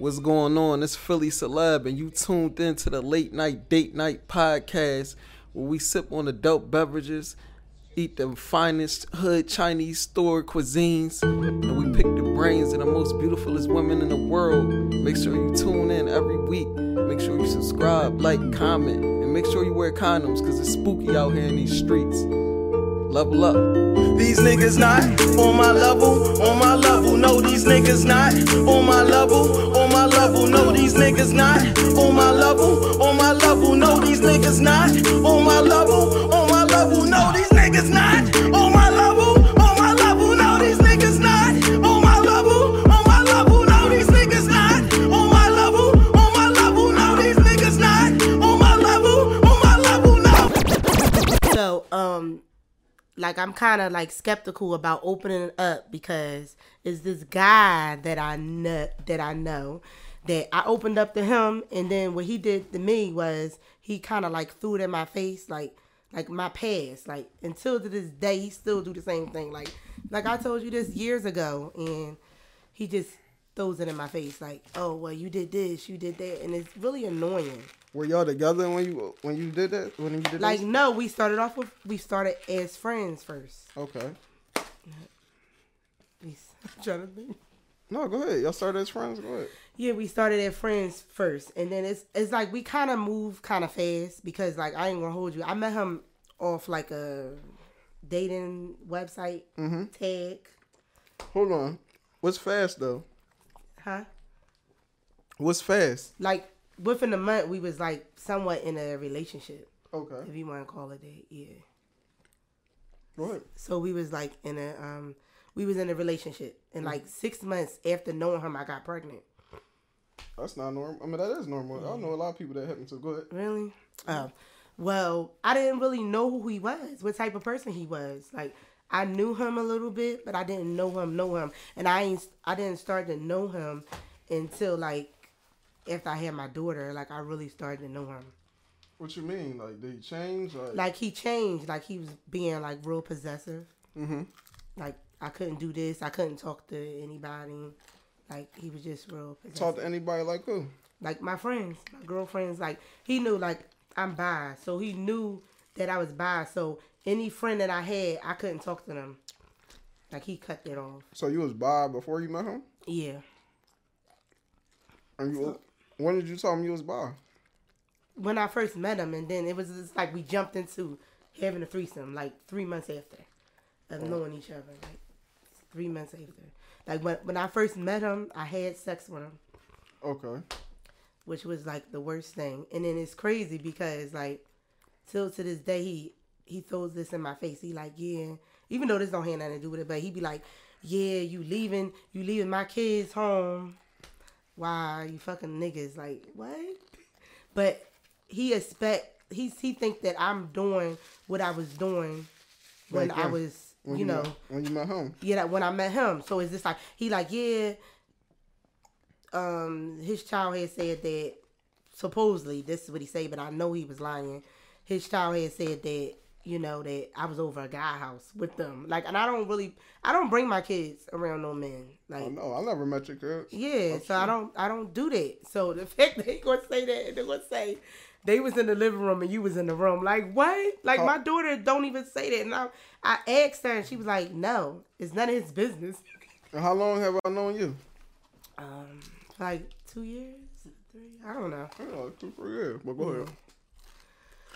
What's going on? It's Philly Celeb, and you tuned in to the late night date night podcast where we sip on adult beverages, eat the finest hood Chinese store cuisines, and we pick the brains of the most beautifulest women in the world. Make sure you tune in every week. Make sure you subscribe, like, comment, and make sure you wear condoms because it's spooky out here in these streets. Level up. These niggas not on my level, on my level. No, these niggas not on my level, on my level. No, these niggas not on my level, on my level. No, these niggas not on my level, on my level. No, these niggas not like I'm kind of like skeptical about opening it up because it's this guy that I know that I know that I opened up to him, and then what he did to me was he kind of like threw it in my face, like like my past, like until to this day he still do the same thing, like like I told you this years ago, and he just throws it in my face, like oh well you did this, you did that, and it's really annoying. Were y'all together when you when you did that? When you did Like this? no, we started off with we started as friends first. Okay. We I'm trying to think. No, go ahead. Y'all started as friends. Go ahead. Yeah, we started as friends first, and then it's it's like we kind of moved kind of fast because like I ain't gonna hold you. I met him off like a dating website mm-hmm. tag, Hold on. What's fast though? huh? What's fast? Like within a month, we was like somewhat in a relationship, Okay. if you want to call it that. Yeah. Ahead. So we was like in a um we was in a relationship, and like six months after knowing him, I got pregnant. That's not normal. I mean, that is normal. I know a lot of people that happen to. Go ahead. Really? Oh, well, I didn't really know who he was, what type of person he was. Like, I knew him a little bit, but I didn't know him, know him, and I ain't, I didn't start to know him until like after I had my daughter. Like, I really started to know him. What you mean? Like, did he change? Like, Like, he changed. Like, he was being like real possessive. mm-hmm. Like, I couldn't do this. I couldn't talk to anybody. Like, he was just real possessive. Talk to anybody like who? like my friends, my girlfriends, like he knew like I'm bi, so he knew that I was bi. So any friend that I had, I couldn't talk to them. Like he cut that off. So you was bi before you met him? Yeah, And you, when did you tell him you was bi? when I first met him, and then it was just like we jumped into having a threesome, like three months after of mm. knowing each other. Like three months after. Like when when I first met him, I had sex with him. Okay. which was like the worst thing. And then it's crazy because like till to this day he he throws this in my face. He like, yeah, even though this don't have nothing to do with it, but he be like, yeah, you leaving you leaving my kids home. Why you fucking niggas like what? But he expect he he think that I'm doing what I was doing when Right I was When you know met, when you met him. yeah, that when I met him. So is this like he like, yeah. Um, his child had said that supposedly this is what he said, but I know he was lying. His child had said that you know that I was over a guy house with them. Like, and I don't really, I don't bring my kids around no men. Like, Oh no, I never met your kids. yeah, I'm so I don't, I don't do that. So the fact that he gonna say that, they gonna say they was in the living room and you was in the room, like what? Like How- my daughter don't even say that, and I, I asked her, and she was like, no, it's none of his business. And how long have I known you? Um, like two years, three, I don't know. Yeah, two, three years. But go ahead.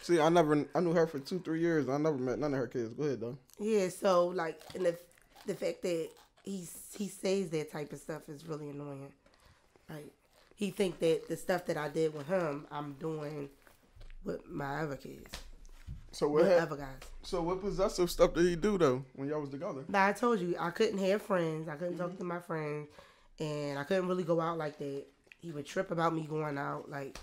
See, I never, I knew her for two, three years. I never met none of her kids. Go ahead, though. Yeah, so like, and the the fact that he he says that type of stuff is really annoying. Like, he think that the stuff that I did with him, I'm doing with my other kids, So what? with other guys. so what possessive stuff did he do though when y'all was together? Now I told you I couldn't have friends. I couldn't talk mm-hmm. to my friends, and I couldn't really go out like that. He would trip about me going out, like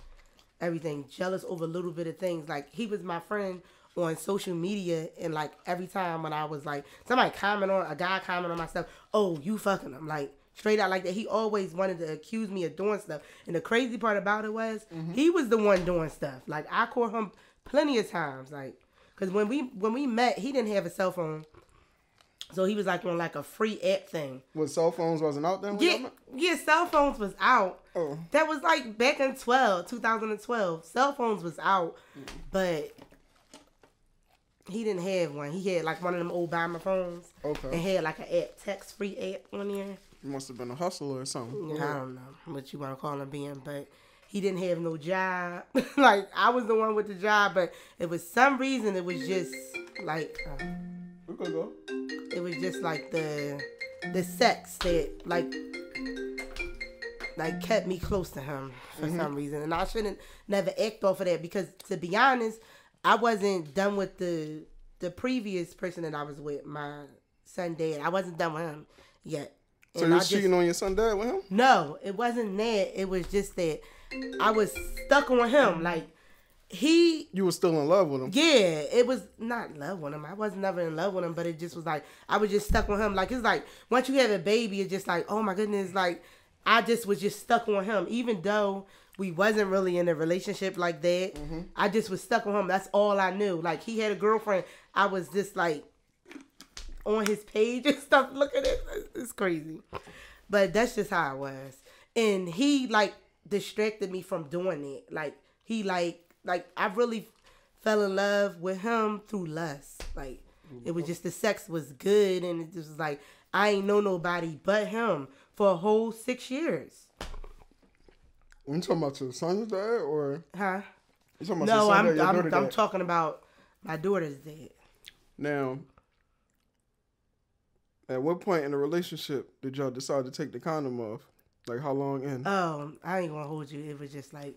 everything, jealous over a little bit of things. Like he was my friend on social media, and like every time when I was like somebody comment on a guy comment on my stuff, oh you fucking him, like straight out like that. He always wanted to accuse me of doing stuff, and the crazy part about it was mm-hmm. he was the one doing stuff. Like I caught him plenty of times, like because when we when we met, he didn't have a cell phone. So he was like on like a free app thing. When cell phones wasn't out then? Yeah, yeah, cell phones was out. Oh. That was like back in 12, 2012. Cell phones was out, but he didn't have one. He had like one of them old Obama phones. Okay. And had like an app, text free app on there. You must have been a hustler or something. I don't know what you want to call him being, but he didn't have no job. like I was the one with the job, but it was some reason it was just like uh, We could go. It was just like the the sex that like like kept me close to him for mm-hmm. some reason, and I shouldn't never act off of that because to be honest, I wasn't done with the the previous person that I was with, my son dad. I wasn't done with him yet. So And you I was just- cheating on your son dad with him? no, it wasn't that. It was just that I was stuck on him. Like he, You were still in love with him. yeah, it was not love with him. I was never in love with him, but it just was like I was just stuck on him. Like it's like once you have a baby, it's just like oh my goodness. Like I just was just stuck on him, even though we wasn't really in a relationship like that. Mm-hmm. I just was stuck on him. That's all I knew. Like he had a girlfriend. I was just like on his page and stuff looking at it. It's crazy. But that's just how I was. And he like distracted me from doing it. Like he like like I really fell in love with him through lust. Like it was just the sex was good and it just was like I ain't know nobody but him for a whole six years. You talking about your son's dad or Huh? you talking about No, I'm I'm, I'm talking about my daughter's dad. Now, at what point in the relationship did y'all decide to take the condom off? Like how long in? Um, I ain't gonna hold you. It was just like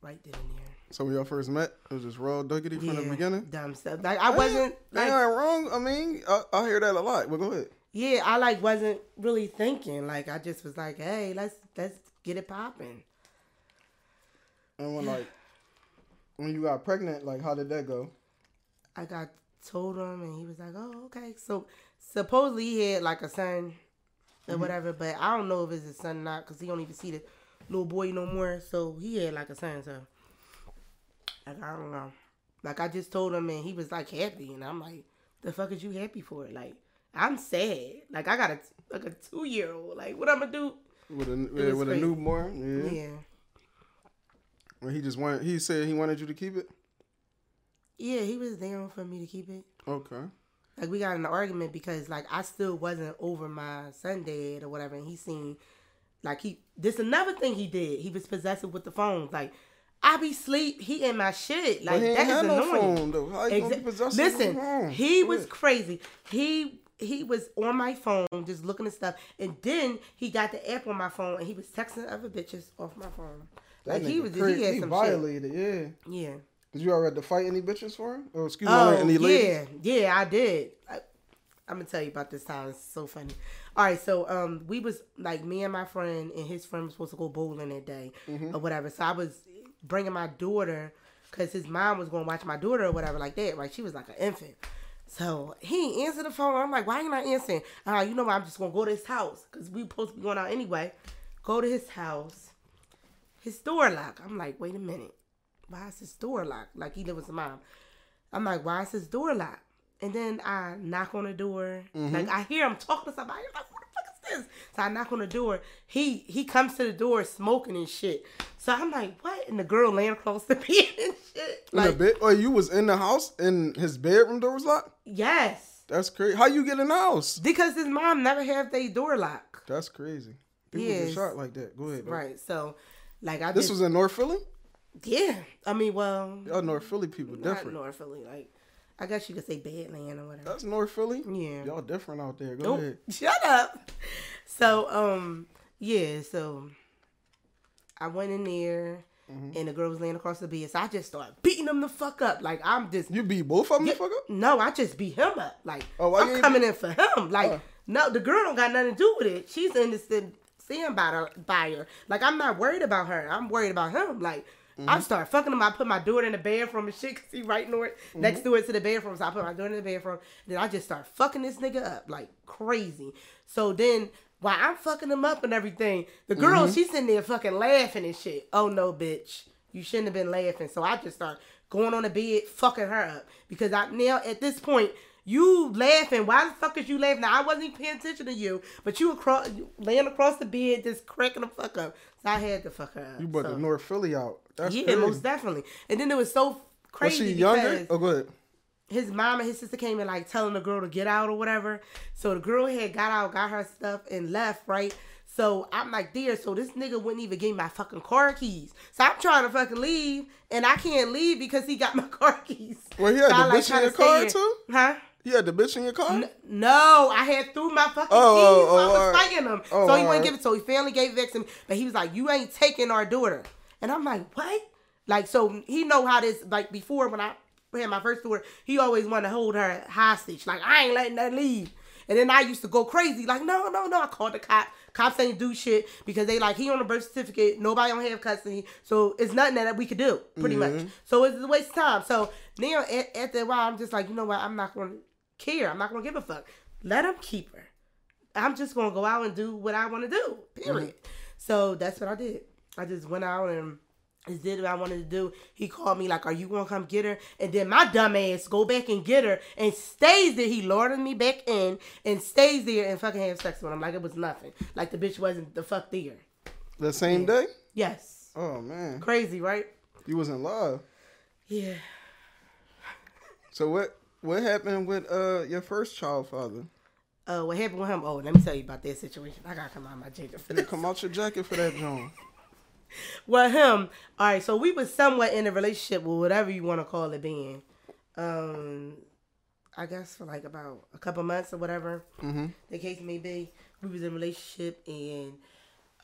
right then and there. So when y'all first met, it was just raw diggity from the beginning. dumb stuff. Like I wasn't Ain't like nothing wrong. I mean, I, I hear that a lot. But go ahead. yeah, I like wasn't really thinking. Like I just was like, hey, let's let's get it popping. And when like when you got pregnant, like how did that go? I got told him, and he was like, oh, okay. So supposedly he had like a son or mm-hmm. whatever, but I don't know if it's his son or not because he don't even see the little boy no more. So he had like a son, so like I don't know. Like I just told him, and he was like happy, and I'm like, the fuck is you happy for? Like I'm sad. Like I got a like a two year old. Like what I'm gonna do? With a with a crazy. newborn, yeah. Yeah. When he just wanted, he said he wanted you to keep it. Yeah, he was down for me to keep it. Okay. Like we got in an argument because like I still wasn't over my son dad or whatever, and he seen like he this another thing he did. He was possessive with the phone. Like I be sleep, he in my shit. Like that is no annoying. phone though. How you gonna be Exa- Listen, with a phone? he was crazy. He he was on my phone just looking at stuff, and then he got the app on my phone, and he was texting other bitches off my phone. That Like he was, crazy. he had he some violated. Yeah. shit. Yeah. Did you already fight any bitches for him? Or excuse me, Oh like any ladies? yeah, yeah, I did. I, I'm gonna tell you about this time. It's so funny. All right, so um, we was like me and my friend and his friend was supposed to go bowling that day Mm-hmm. or whatever. So I was bringing my daughter because his mom was going to watch my daughter or whatever like that. Right, she was like an infant. So he ain't answer the phone. I'm like, why you not answering? Uh, you know what? I'm just gonna go to his house because we supposed to be going out anyway. Go to his house. His door lock. I'm like, wait a minute. Why is his door locked? Like he live with his mom. I'm like, why is his door locked? And then I knock on the door. Like I hear him talking to somebody. I'm like, this? So I knock on the door. He he comes to the door smoking and shit. So I'm like, what? And the girl laying across the bed and shit. In the Like, bed? Oh, you was in the house and his bedroom door was locked? yes. That's crazy. How you get in the house? Because his mom never have their door locked. That's crazy. People Yes. get shot like that. Go ahead. bro. Right. So like I This was in North Philly? Yeah. I mean, well Y'all North Philly people not different. North Philly. Like I guess you could say Badland or whatever. That's North Philly? Yeah. Y'all different out there. Go Nope. ahead. Shut up. So, um, yeah, so I went in there Mm-hmm. and the girl was laying across the bed. So I just started beating him the fuck up. Like I'm just You beat both of them Yeah, the fuck up? No, I just beat him up. Like Oh, I'm coming in for him. Like Oh. no, the girl don't got nothing to do with it. She's innocent seeing by her by her. Like I'm not worried about her. I'm worried about him. Like Mm-hmm. I start fucking him. I put my daughter in the bathroom and shit. Cause he right north, Mm-hmm. next door to the bathroom. So I put my daughter in the bathroom. Then I just start fucking this nigga up like crazy. So then while I'm fucking him up and everything, the girl Mm-hmm. she's sitting there fucking laughing and shit. Oh no, bitch, you shouldn't have been laughing. So I just start going on the bed, fucking her up because I now at this point You laughing? Why the fuck is you laughing? Now I wasn't even paying attention to you, but you across laying across the bed, just cracking the fuck up. So I had to fuck her up. You brought so. the North Philly out. That's yeah, crazy. most definitely. And then it was so Was crazy she because younger? Oh, go ahead. his mom and his sister came in like telling the girl to get out or whatever. So the girl had got out, got her stuff, and left, right? So I'm like, there. So this nigga wouldn't even give me my fucking car keys. So I'm trying to fucking leave, and I can't leave because he got my car keys. Well, he had So I, the bitch in your car, here. too? Huh? You had the bitch in your car? N- No, I had threw my fucking Oh, keys. oh, so I oh, was alright. fighting him. Oh, so he wouldn't alright. give it. So he finally gave it back to me. But he was like, "You ain't taking our daughter." And I'm like, "What?" Like, so he know how this. Like before, when I had my first daughter, he always wanted to hold her hostage. Like I ain't letting her leave. And then I used to go crazy. Like, no, no, no. I called the cop. Cops ain't do shit because they like he on a birth certificate. Nobody don't have custody, so it's nothing that we could do pretty much. Mm-hmm. So it's a waste of time. So now at, after a while, I'm just like, you know what? I'm not gonna care. I'm not gonna give a fuck. Let him keep her. I'm just gonna go out and do what I want to do. Period. Mm-hmm. So that's what I did. I just went out and just did what I wanted to do. He called me like, "Are you gonna come get her?" And then my dumb ass go back and get her and stays there. He lured me back in and stays there and fucking have sex with him like it was nothing. Like the bitch wasn't the fuck there. The same day? Yes, Oh, man. crazy, right? You was in love. Yeah. So what what happened with uh your first child father? Uh, what happened with him? Oh, let me tell you about that situation. I gotta come out of my jacket for this. Come out your jacket for that, John. Well, him. All right, so we was somewhat in a relationship with whatever you want to call it being. Um, I guess for like about a couple months or whatever. Mm-hmm. The case may be. We was in a relationship and,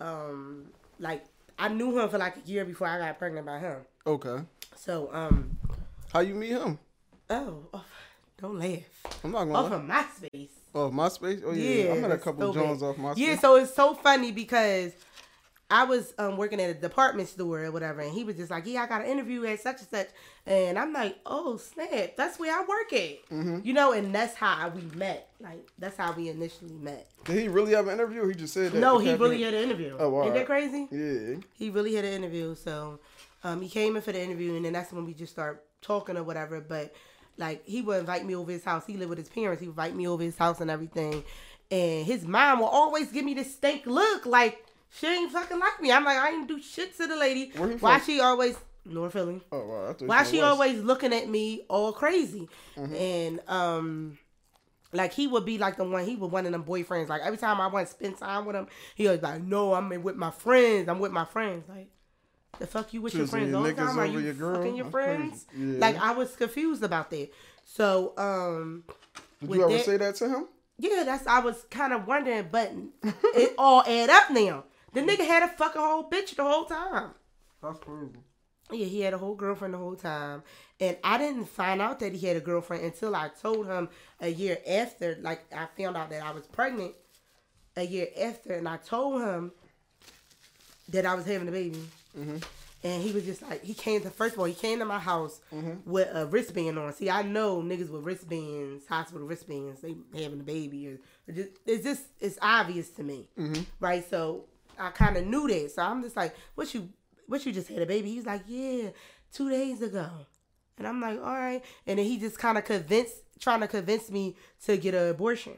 um, like I knew him for like a year before I got pregnant by him. Okay. So, um, How you meet him? oh, oh don't laugh. I'm not gonna Off of MySpace. Oh, MySpace? Oh yeah. Yeah, I met a couple so Jones off MySpace. Yeah, so it's so funny because I was um, working at a department store or whatever, and he was just like, "Yeah, I got an interview at such and such," and I'm like, "Oh snap, that's where I work at," Mm-hmm. you know, and that's how we met. Like that's how we initially met. Did he really have an interview? Or he just said that. No, he really had an interview. Oh, wow. Ain't that crazy? Yeah. He really had an interview. So um, he came in for the interview, and then that's when we just start talking or whatever. But like he would invite me over his house. He lived with his parents. He would invite me over his house and everything. And his mom will always give me this stink look, like she ain't fucking like me. I'm like I ain't do shit to the lady. Why from? she always North Philly? Oh wow. Why she West. always looking at me all crazy? Mm-hmm. And um like he would be like the one he would one of them boyfriends. Like every time I want to spend time with him, he was like, No, I'm with my friends. I'm with my friends. Like the fuck you with your friends your all the time? Are you your girl? fucking your friends? Yeah. Like I was confused about that. So um Did you ever that- say that to him? yeah, that's I was kind of wondering, but it all add up now. The nigga had a fucking whole bitch the whole time. That's crazy. Yeah, he had a whole girlfriend the whole time. And I didn't find out that he had a girlfriend until I told him a year after. Like, I found out that I was pregnant a year after. And I told him that I was having a baby. Mm-hmm. And he was just like, he came to, first of all, he came to my house mm-hmm. with a wristband on. See, I know niggas with wristbands, hospital wristbands, they having a baby. Or, or just, it's just, it's obvious to me. Mm-hmm. Right? So I kind of knew that. So I'm just like, what you, what you just had a baby? He's like, yeah, two days ago. And I'm like, all right. And then he just kind of convinced, trying to convince me to get an abortion.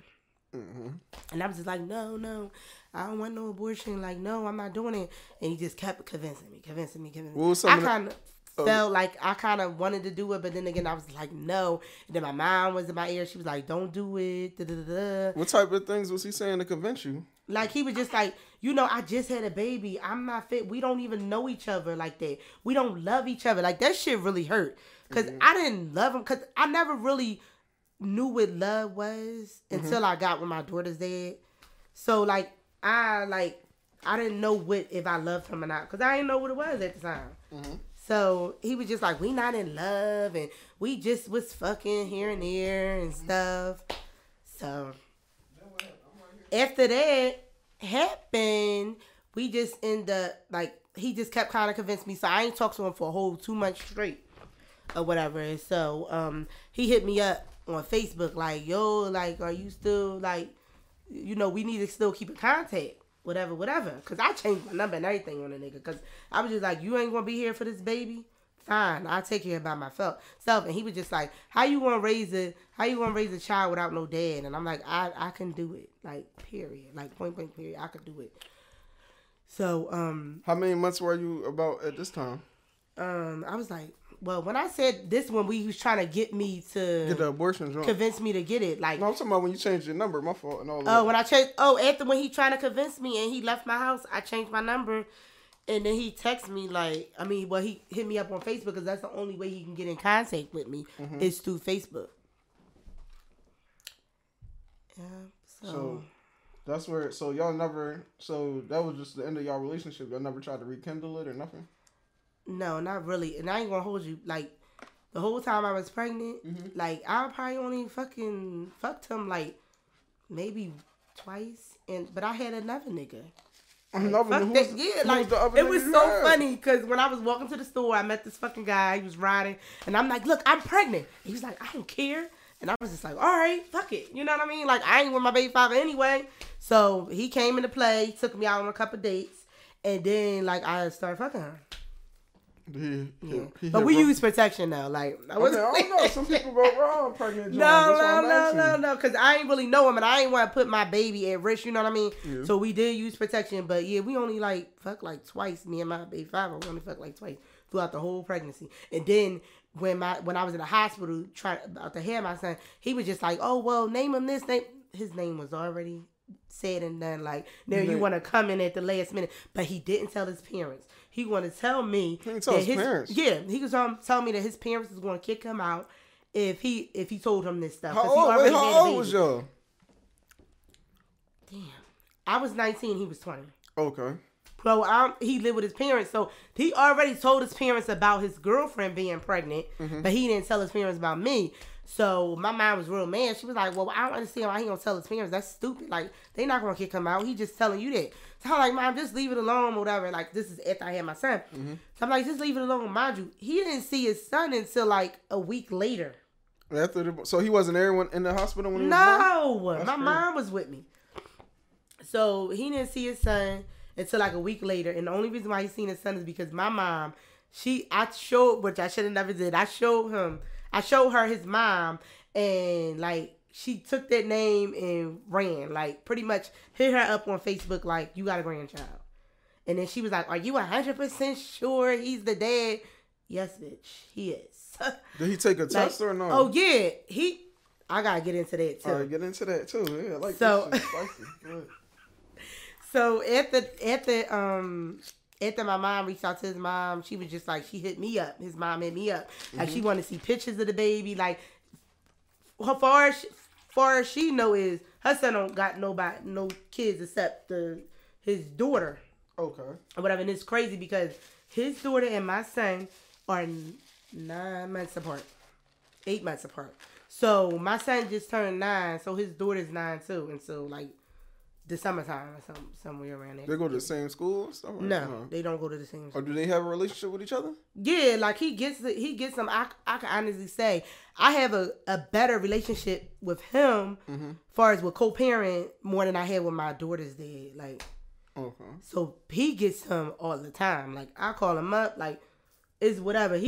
Mm-hmm. And I was just like, no, no, I don't want no abortion. Like, no, I'm not doing it. And he just kept convincing me, convincing me, convincing me. I kind of oh. felt like I kind of wanted to do it, but then again, I was like, no. And then my mom was in my ear. She was like, don't do it. Da, da, da. What type of things was he saying to convince you? Like he was just like, you know, I just had a baby. I'm not fit. We don't even know each other like that. We don't love each other. Like that shit really hurt. because mm-hmm. I didn't love him. Cause I never really knew what love was mm-hmm. until I got with my daughter's dad. So like I like I didn't know what if I loved him or not because I didn't know what it was at the time. Mm-hmm. So he was just like, we not in love and we just was fucking here and there and stuff. So after that happened, we just end up like he just kept kind of convinced me. So I ain't talked to him for a whole two months straight or whatever. And so um he hit me up on Facebook like, yo, like, are you still like, you know, we need to still keep in contact. Whatever, whatever. Cause I changed my number and everything on the nigga. Cause I was just like, you ain't gonna be here for this baby. Fine, I'll take care of by myself. Self, and he was just like, how you gonna raise a how you gonna raise a child without no dad? And I'm like, I I can do it, like period, like point blank period, I could do it. So um How many months were you about at this time? um I was like, well, when I said this one, we was trying to get me to Get the abortion joint. convince me to get it, like No, I'm talking about when you changed your number. My fault and all Oh, that. when I changed. Oh, after when he trying to convince me and he left my house, I changed my number, and then he texted me like, I mean, well, he hit me up on Facebook because that's the only way he can get in contact with me Mm-hmm. is through Facebook. Yeah. So, So that's where. So y'all never. So that was just the end of y'all relationship. Y'all never tried to rekindle it or nothing. no, not really. And I ain't gonna hold you like. The whole time I was pregnant, Mm-hmm. like I probably only fucking fucked him like maybe twice, and but I had another nigga. Another Fuck who that, yeah, like it was so had? funny because when I was walking to the store, I met this fucking guy. He was riding, and I'm like, "Look, I'm pregnant." He was like, "I don't care," and I was just like, "All right, fuck it," you know what I mean? Like I ain't with my baby father anyway. So he came into play, took me out on a couple dates, and then like I started fucking her. He, he, he but we rough- use protection now. Like I I, mean, wasn't. I don't know. Some people go wrong pregnant. No, John. That's no, no, no, no, because I ain't really know him, and I ain't want to put my baby at risk. You know what I mean? Yeah. So we did use protection, but yeah, we only like fuck like twice. Me and my baby father, we only fuck like twice throughout the whole pregnancy. And then when my when I was in the hospital trying about to have my son, he was just like, "Oh well, name him this name." His name was already said and done. Like now you want to come in at the last minute, but he didn't tell his parents. He wanted to tell me didn't that his parents? Yeah, he was um, telling me that his parents was going to kick him out if he if he told him this stuff. How he old? Wait, already had a how old was y'all? Damn, I was nineteen. He was twenty. Okay. So um, he lived with his parents. So he already told his parents about his girlfriend being pregnant, Mm-hmm. but he didn't tell his parents about me. So my mom was real mad. She was like, "Well, I don't understand why he don't tell his parents. That's stupid. Like they not gonna kick him out. He just telling you that." So I'm like, "Mom, just leave it alone, or whatever." Like this is after I had my son. Mm-hmm. So I'm like, "Just leave it alone." Mind you, he didn't see his son until like a week later. After the, so he wasn't there when in the hospital when he was born? No, my crazy. mom was with me. So he didn't see his son until like a week later, and the only reason why he seen his son is because my mom, she I showed which I should have never did. I showed him, I showed her his mom, and like she took that name and ran, like pretty much hit her up on Facebook like you got a grandchild, and then she was like, "Are you hundred percent sure he's the dad?" Yes, bitch, he is. Did he take a Like, test or no? Oh yeah, he. I gotta get into that too. All right, get into that too. Yeah, I like So- this shit spicy. Good. So at the at the um after my mom reached out to his mom, she was just like she hit me up. His mom hit me up. Like Mm-hmm. she wanted to see pictures of the baby. Like how far as far as she know is her son don't got nobody no kids except the his daughter Okay. or whatever. And it's crazy because his daughter and my son are nine months apart, eight months apart. So my son just turned nine, so his daughter's nine too, and so like the summertime or some somewhere around there. They go to the same school or No, they don't go to the same. School. Or do they have a relationship with each other? Yeah, like he gets the, he gets them. I I can honestly say I have a, a better relationship with him, mm-hmm. far as with co-parent more than I had with my daughters did. Like Okay. so, he gets him all the time. Like I call him up, like it's whatever. He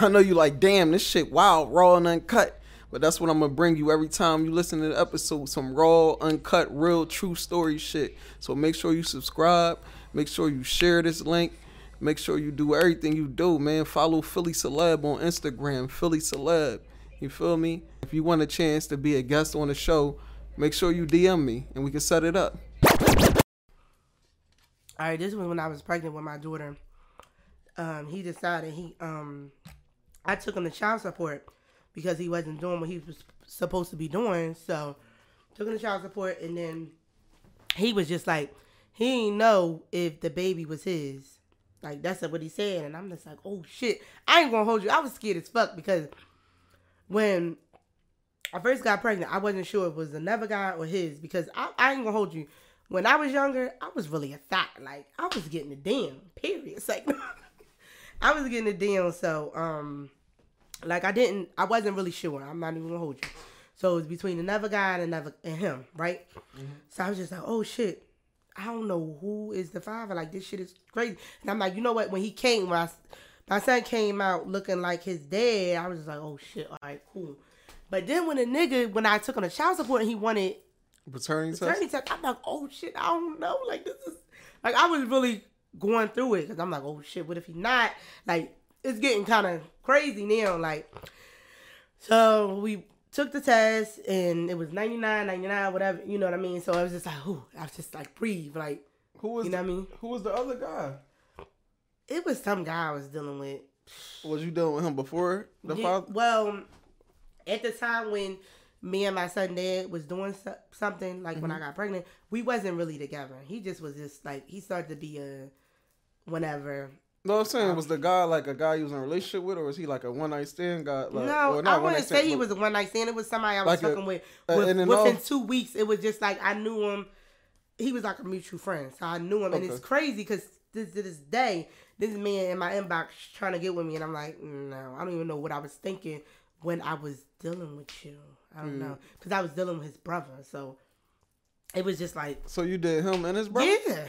I know you like, damn, this shit wild, raw and uncut. But that's what I'm gonna bring you every time you listen to the episode. Some raw, uncut, real, true story shit. So make sure you subscribe. Make sure you share this link. Make sure you do everything you do, man. Follow Philly Celeb on Instagram, Philly Celeb. You feel me? If you want a chance to be a guest on the show, make sure you DM me and we can set it up. all right. This was when I was pregnant with my daughter. Um, he decided he um, I took him to child support because he wasn't doing what he was supposed to be doing. So took him to child support, and then he was just like he didn't know if the baby was his. Like that's what he said, and I'm just like, oh shit! I ain't gonna hold you. I was scared as fuck because when I first got pregnant, I wasn't sure it was another guy or his because I, I ain't gonna hold you. When I was younger, I was really a thought. Like I was getting the damn. Period. It's like I was getting the damn. So um, like I didn't. I wasn't really sure. I'm not even gonna hold you. So it was between another guy and another and him, right? Mm-hmm. So I was just like, oh shit. I don't know who is the father. Like this shit is crazy. And I'm like, you know what? When he came, when I my son came out looking like his dad. I was just like, oh shit, all right, cool. But then when the nigga, when I took him to child support, and he wanted test. paternity test, I'm like, oh shit, I don't know. Like this is like I was really going through it because I'm like, oh shit, what if he not? Like it's getting kind of crazy now. Like so we took the test and it was 99, 99, whatever. You know what I mean? So I was just like, ooh, I was just like breathe, like Who was you know the, what I mean? Who was the other guy? It was some guy I was dealing with. Was you dealing with him before the Yeah, father? well, at the time when me and my son dad was doing so- something, like when I mm-hmm. got pregnant, we wasn't really together. He just was just like he started to be a whenever. No, I'm saying was the guy like a guy you was in a relationship with, or was he like a one night stand guy? Like, no, I wouldn't night stand, say he was a one night stand. It was somebody I was Like a- fucking with. a with within two weeks, it was just like I knew him. He was like a mutual friend, so I knew him, and it's crazy because this to this day, this man in my inbox trying to get with me, and I'm like, no, I don't even know what I was thinking when I was dealing with you. I don't Mm. know because I was dealing with his brother, so it was just like, So you did him and his brother? yeah,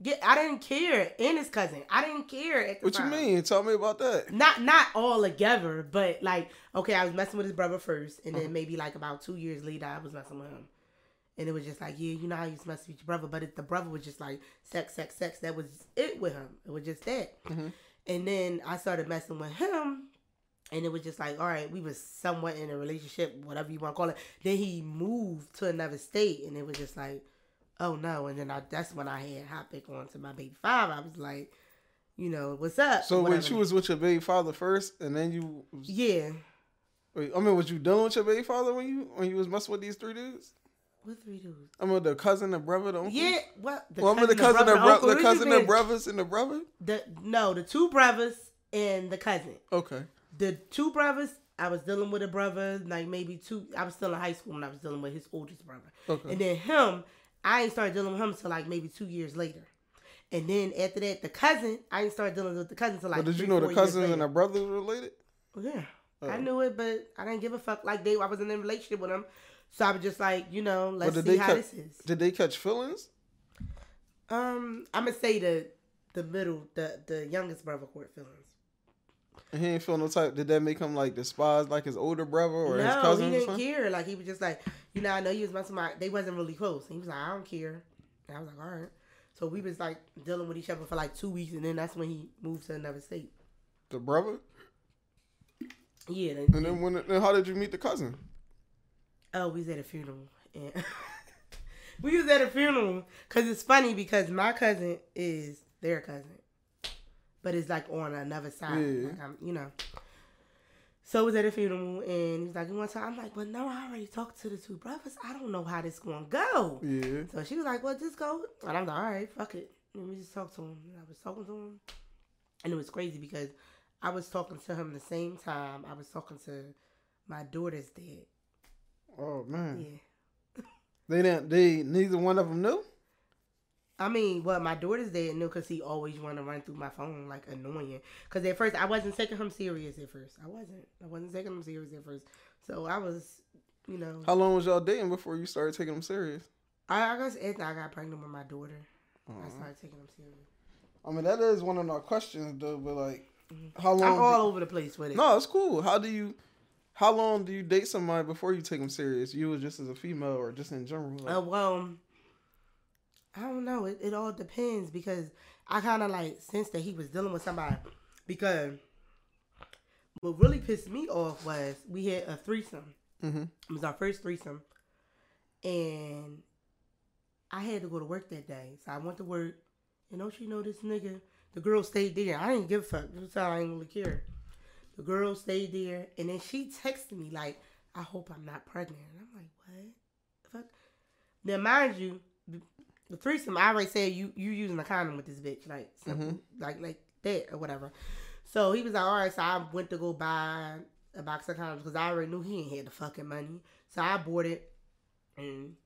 yeah. I didn't care, and his cousin, I didn't care at the What you mean? Tell me about that. not not all together, but like okay, I was messing with his brother first, and Uh-huh. then maybe like about two years later, I was messing with him, and it was just like yeah, you know how you used to mess with your brother, but it, the brother was just like sex, sex, sex. That was it with him. It was just that, Mhm. and then I started messing with him. And it was just like, all right, we was somewhat in a relationship, whatever you want to call it. Then he moved to another state, and it was just like, oh no. And then I, that's when I had hop back on to my baby five. I was like, you know, what's up? So when you was with your baby father first, and then you, was, yeah, wait, I mean, was you done with your baby father when you when you was messing with these three dudes? What three dudes? I mean, the cousin, the brother, the uncle. Yeah, what? The well, I mean, the cousin, the, brother, bro- uncle, the cousin, the brothers, and the brother. The no, the two brothers and the cousin. Okay. The two brothers, I was dealing with a brother, like maybe two. I was still in high school when I was dealing with his oldest brother, Okay. and then him. I ain't started dealing with him until like maybe two years later, and then after that, the cousin. I ain't started dealing with the cousin until like. but did you know the cousins and the brothers related? Yeah, Oh. I knew it, but I didn't give a fuck. Like they, I wasn't in a relationship with them, so I was just like, you know, let's see how cut- this is. Did they catch feelings? Um, I'm gonna say the the middle, the the youngest brother caught feelings. And he ain't feel no type. Did that make him like despise like his older brother or his no, cousin? he didn't care. Like he was just like, you know, I know you was messing my. They wasn't really close. He was like, I don't care. And I was like, all right. So we was like dealing with each other for like two weeks, and then that's when he moved to another state. The brother. Yeah. Then, And then when? Then how did you meet the cousin? oh, we was at a funeral, and we was at a funeral because it's funny because my cousin is their cousin, but it's like on another side. Yeah. Like I'm, you know. So it was at a funeral, and he was like, "You want to?" I'm like, "But no, I already talked to the two brothers. I don't know how this gonna go." Yeah. So she was like, "Well, just go." And I'm like, "All right, fuck it. Let me just talk to him." And I was talking to him, and it was crazy because I was talking to him the same time I was talking to my daughter's dad. Oh man. Yeah. They didn't. They neither one of them knew. I mean, well, my daughter's dad knew because he always wanted to run through my phone like annoying. Because at first I wasn't taking him serious at first. I wasn't. I wasn't taking him serious at first. So I was, you know, How long was y'all dating before you started taking him serious? I, I guess after I got pregnant with my daughter, I Uh-huh. started taking him serious. I mean, that is one of our questions, though. But like, how long? Mm-hmm. I'm all do- over the place with it. no, it's cool. How do you? How long do you date somebody before you take them serious? You just as a female or just in general? Like, Uh, well, I don't know. It, it all depends because I kind of like sensed that he was dealing with somebody. Because what really pissed me off was we had a threesome. Mhm. It was our first threesome, and I had to go to work that day. So I went to work, and don't you know this nigga? The girl stayed there. I didn't give a fuck. This time I didn't really care. The girl stayed there, and then she texted me like, "I hope I'm not pregnant." And I'm like, "What? The fuck?" Now, mind you, the- the threesome. I already said you you using a condom with this bitch, like something like like that or whatever. So he was like, "All right." So I went to go buy a box of condoms because I already knew he ain't had the fucking money. So I bought it, and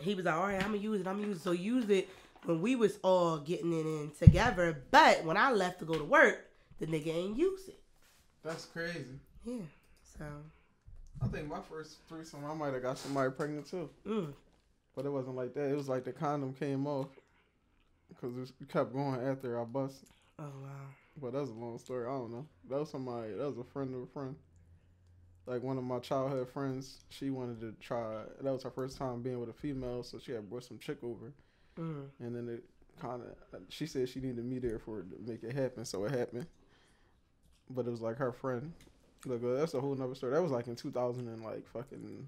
he was like, "All right, I'm gonna use it. I'm gonna use it." So use it when we was all getting it in together. But when I left to go to work, the nigga ain't use it. That's crazy. Yeah. So. I think my first threesome, I might have got somebody pregnant too, Mm. But it wasn't like that. It was like the condom came off because it kept going after I bust. Oh wow. But that's a long story. I don't know. That was somebody. That was a friend of a friend. Like one of my childhood friends. She wanted to try. That was her first time being with a female, so she had brought some chick over, Mm. and then it kind of. She said she needed me there for it to make it happen, so it happened. But it was like her friend. Look, that's a whole nother story. That was like in two thousand and like fucking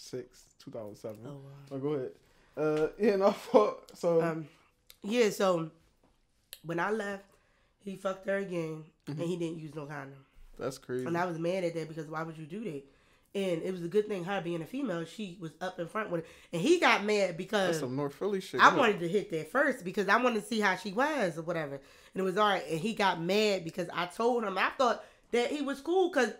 six, two thousand seven. Oh wow. Oh, go ahead. Uh, yeah, no fault. So Um, yeah. So when I left, he fucked her again, Mm-hmm. and he didn't use no condom. that's crazy. And I was mad at that because why would you do that? And it was a good thing her being a female, she was up in front with it. And he got mad because That's some North Philly shit. I yeah. wanted to hit that first because I wanted to see how she was or whatever. And it was all right. And he got mad because I told him, I thought that he was cool because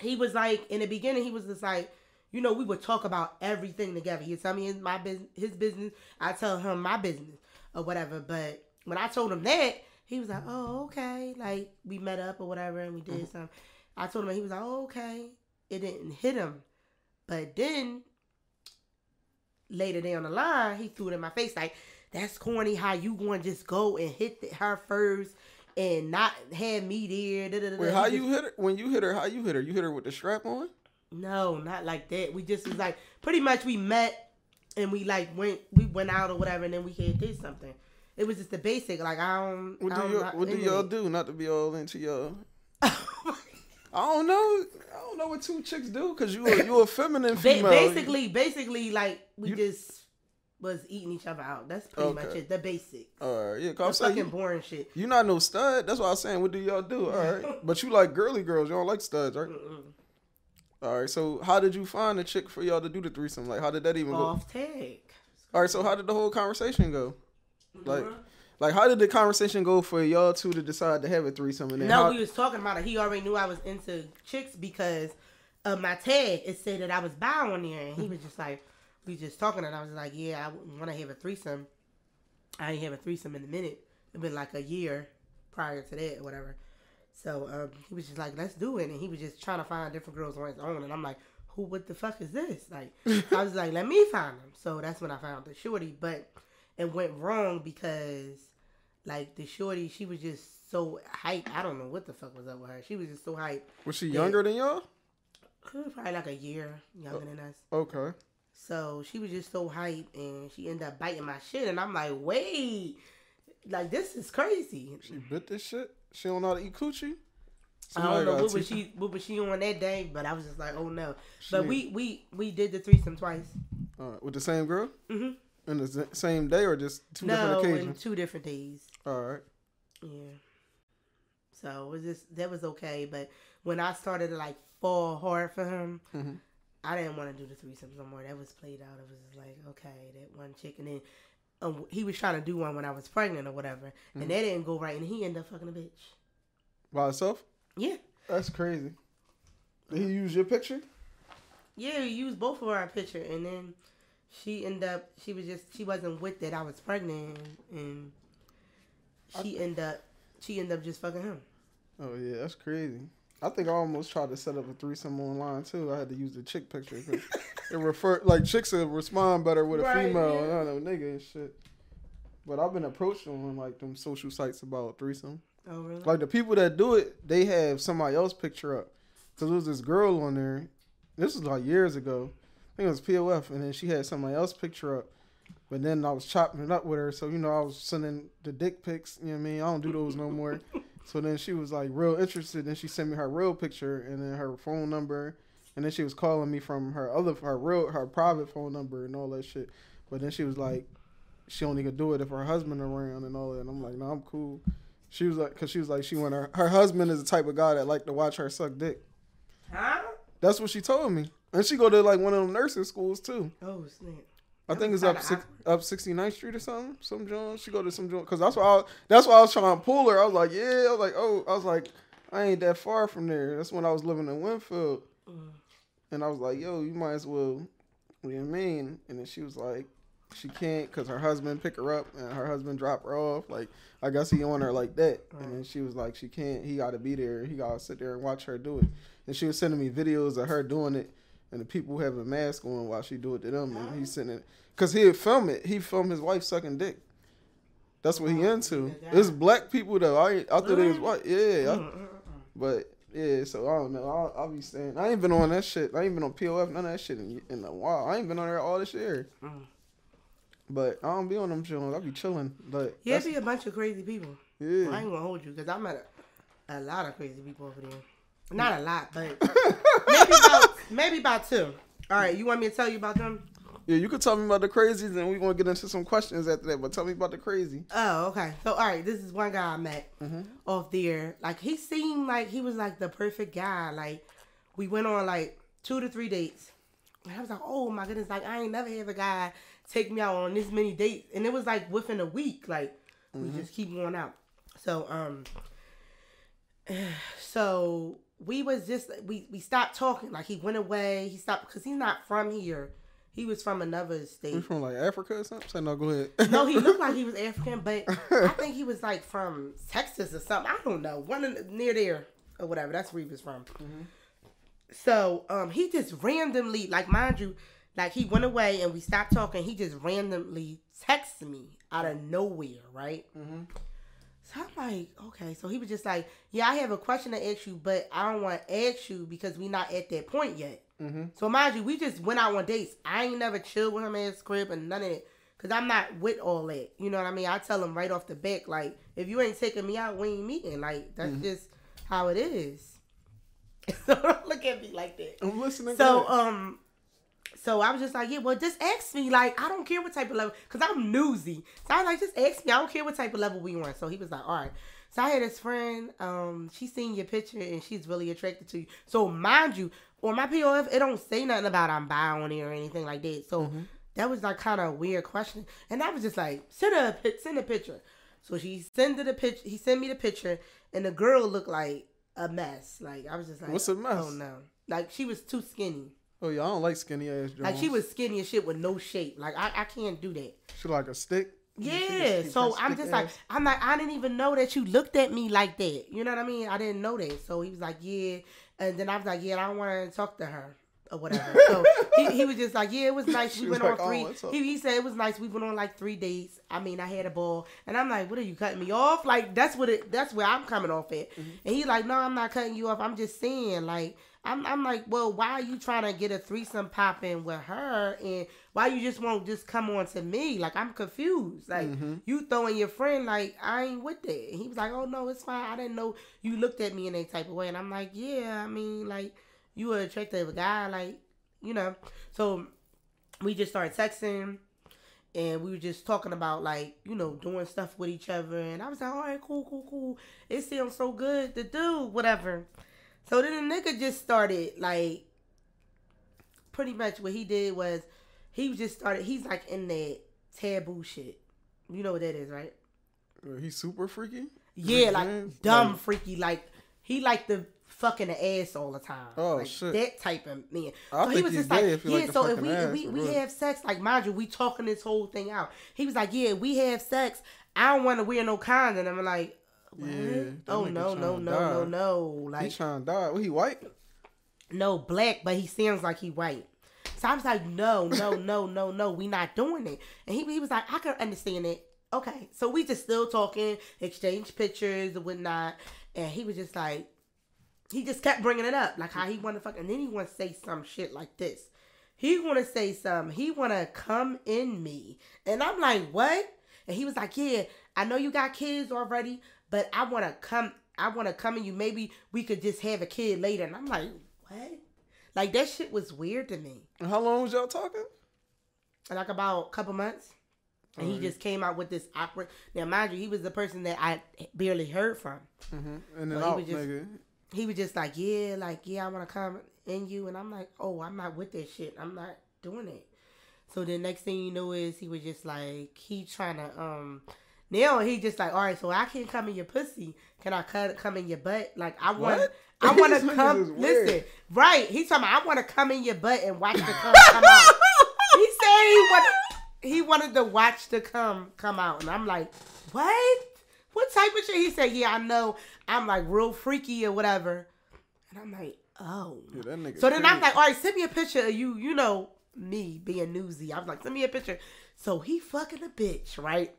he was like, in the beginning, he was just like, you know, we would talk about everything together. He'd tell me his, my business, his business. I tell him my business or whatever. But when I told him that, he was like, oh, okay. Like, we met up or whatever and we did mm-hmm. something. I told him, he was like, oh, okay. It didn't hit him. But then later down the line, he threw it in my face like, "That's corny. How you going to just go and hit the, her first and not have me there?" Da, da, da, Wait, da." how He you hit her? When you hit her, how you hit her? You hit her with the strap on? No, not like that. We just was like pretty much we met and we like went we went out or whatever, and then we had did something. It was just the basic. Like I don't. What I do don't you not What do y'all do? Not to be all into y'all. Oh I don't know. I don't know what two chicks do because you a, you a feminine female. basically, basically, like we You- just was eating each other out. That's pretty much it. The basic. All right, yeah. The Cause I'm fucking saying boring shit. you, you not no stud. That's why I was saying. What do y'all do? All right, but you like girly girls. You don't like studs, right? Mm-mm. All right. So how did you find a chick for y'all to do the threesome? Like how did that even go? Off tag. All right. So how did the whole conversation go? Like, like how did the conversation go for y'all two to decide to have a threesome? And then No, how, we was talking about it. He already knew I was into chicks because of my tag. It said that I was bi on there, and he was just like, we just talking, and I was like, yeah, I want to have a threesome. I ain't have a threesome in a minute. It's been like a year prior to that, or whatever. So um, he was just like, let's do it, and he was just trying to find different girls on his own, and I'm like, who? What the fuck is this? Like, I was like, let me find them. So that's when I found the shorty, but it went wrong because like the shorty, she was just so hype. I don't know what the fuck was up with her. She was just so hype. was she younger than y'all? Probably like a year younger than us. Okay. So she was just so hype, and she ended up biting my shit. And I'm like, wait, like this is crazy. She bit this shit. She don't know how to eat coochie. I don't know what was she what was she on that day, but I was just like, oh no. She- But we we we did the threesome twice. her. All right, with the same girl Mhm. in the same day or just two no, different occasions? two different days. All right. Yeah. So it was just that was okay, but when I started to like fall hard for him, Mhm. I didn't want to do the threesomes no more. That was played out. It was just like okay, that one chick, and then um, he was trying to do one when I was pregnant or whatever, and that didn't go right, and he ended up fucking a bitch. By herself? Yeah, That's crazy. Did he use your picture? yeah. He used both of our picture, and then she ended up. She was just she wasn't with that I was pregnant, and she ended up she ended up just fucking him. Oh yeah, that's crazy. I think I almost tried to set up a threesome online too. I had to use the chick picture because it refer like chicks will respond better with a Right, female. yeah. I don't know nigga and shit. But I've been approached on like them social sites about threesome. Oh really? Like the people that do it, they have somebody else picture up. Cause there was this girl on there. This was like years ago. I think it was POF, and then she had somebody else picture up. But then I was chopping it up with her, so you know I was sending the dick pics. You know what I mean? I don't do those no more. so then she was like real interested. Then she sent me her real picture and then her phone number, and then she was calling me from her other her real her private phone number and all that shit. But then she was like, she only could do it if her husband around and all that. And I'm like, no, I'm cool. She was like, cause she was like, she went her her husband is the type of guy that like to watch her suck dick. Huh? That's what she told me. And she go to like one of them nursing schools too. Oh snap! I think it's up six, up 69th Street or something. Some joint. She go to some joint because that's why I, that's why I was trying to pull her. I was like, yeah. I was like, oh, I was like, I ain't that far from there. That's when I was living in Wynnefield, Mm. and I was like, yo, you might as well. What do you mean? And then she was like, she can't because her husband pick her up and her husband drop her off. Like I guess he on her like that. And then she was like, she can't. He got to be there. He got to sit there and watch her do it. And she was sending me videos of her doing it and the people having a mask on while she do it to them. And he's uh-huh. sitting there because he'd film it. He filmed his wife sucking dick. That's what he oh, into. It's black people though. I I thought they was white. Yeah. I- mm, mm, mm, but yeah, so I don't know. I'll, I'll be saying I ain't been on that shit. I ain't been on POF none of that shit in, in a while. I ain't been on there all this year. Mm. But I don't be on them chilling. I be chilling. But Yeah, it be a bunch of crazy people. yeah. I ain't gonna hold you because I met a, a lot of crazy people over there. Not a lot, but maybe about maybe about two. All right, you want me to tell you about them? Yeah, you could tell me about the crazies, and we're gonna get into some questions after that. But tell me about the crazy. Oh, okay. So, all right, this is one guy I met Mm-hmm. off there. Like, he seemed like he was like the perfect guy. Like, we went on like two to three dates. And I was like, oh my goodness, like, I ain't never had a guy take me out on this many dates. And it was like within a week. Like, we just keep going out. So, um, so we was just, we, we stopped talking. Like, he went away. He stopped, because he's not from here. He was from another state. You from like Africa or something? Say no, go ahead. No, he looked like he was African, but I think he was like from Texas or something. I don't know, one in, near there or whatever. That's where he was from. So um, he just randomly, like mind you, like he went away and we stopped talking. He just randomly texted me out of nowhere, right? So I'm like, okay. So he was just like, yeah, I have a question to ask you, but I don't want to ask you because we not at that point yet. So mind you, we just went out on dates. I ain't never chilled with him at his crib and none of it. Cause I'm not with all that. You know what I mean? I tell him right off the back, like, if you ain't taking me out, we ain't meeting. Like, that's just how it is. so don't look at me like that. I'm listening. So um, so I was just like, yeah, well, just ask me. Like, I don't care what type of level, cause I'm newsy. So I was like, just ask me. I don't care what type of level we want. So he was like, all right. So I had this friend. Um, she seen your picture and she's really attracted to you. So mind you, on my POF, it don't say nothing about I'm bi on it or anything like that. So that was like kind of a weird question. And I was just like, send a pic, send a picture. So she sent the picture. He sent me the picture, and the girl looked like a mess. Like I was just like, What's a mess? Oh no, like she was too skinny. Oh yeah, I don't like skinny ass Jones. Like she was skinny as shit with no shape. Like I, I can't do that. She like a stick. Yeah. So I'm stick just like. I'm like I didn't even know that you looked at me like that. You know what I mean? I didn't know that. So he was like, yeah, and then I was like, yeah, I don't want to talk to her or whatever. So he, he was just like, yeah, it was nice. We went like, on "Oh, three. up?" he, he said it was nice. We went on like three dates. I mean, I had a ball, and I'm like, what are you cutting me off? Like that's what it. That's where I'm coming off at. Mm-hmm. And he's like, no, I'm not cutting you off. I'm just saying, like. I'm, I'm like, well, why are you trying to get a threesome popping with her, and why you just won't just come on to me? Like I'm confused. Like Mm-hmm. you throwing your friend, like I ain't with that. And he was like, oh no, it's fine. I didn't know you looked at me in that type of way, and I'm like, yeah, I mean, like you an attractive guy, like you know. So we just started texting, and we were just talking about like you know doing stuff with each other, and I was like, all right, cool, cool, cool. It sounds so good to do, whatever. So then the nigga just started like pretty much what he did was he just started he's like in that taboo shit. You know what that is, right? Uh, He's super freaky. Yeah, like Yeah, dumb like- freaky, like he like the fucking the ass all the time. Oh, like, shit. That type of man. I so he was just like, he yeah. like so if we ass, we we have sex, like mind you, we talking this whole thing out. He was like, yeah, we have sex. I don't want to wear no condom. I'm like, what? Yeah, oh no no no no no He like trying to die. What he white? no black, but he sounds like he white. So I was like, no, no, no, no, no, we not doing it. And he, he was like, I can understand it. Okay. So we just still talking, exchange pictures and whatnot. And he was just like, he just kept bringing it up, like how he want to fuck. And then he want to say some shit like this. He want to say some. He want to come in me. And I'm like, what? And he was like, yeah, I know you got kids already, but I want to come. I want to come in you. Maybe we could just have a kid later. And I'm like, what? Like that shit was weird to me. And how long was y'all talking? Like about a couple months. And he just came out with this awkward. Now, mind you, he was the person that I barely heard from. Mm-hmm. And then out, was just- nigga. He was just like, yeah, like, yeah, I want to come in you. And I'm like, oh, I'm not with that shit. I'm not doing it. So the next thing you know is he was just like, he trying to, um, now he just like, all right, so I can't come in your pussy. Can I cut, come in your butt? Like, I want, What? I want to come, listen, right. He's talking about, I want to come in your butt and watch the cum come out. He said he wanted, he wanted to watch the cum come out. And I'm like, what? What type of shit? He said, yeah, I know. I'm like real freaky or whatever. And I'm like, oh. Yeah. So then I'm like, all right, send me a picture of you. You know me being newsy. I was like, send me a picture. So he fucking a bitch, right?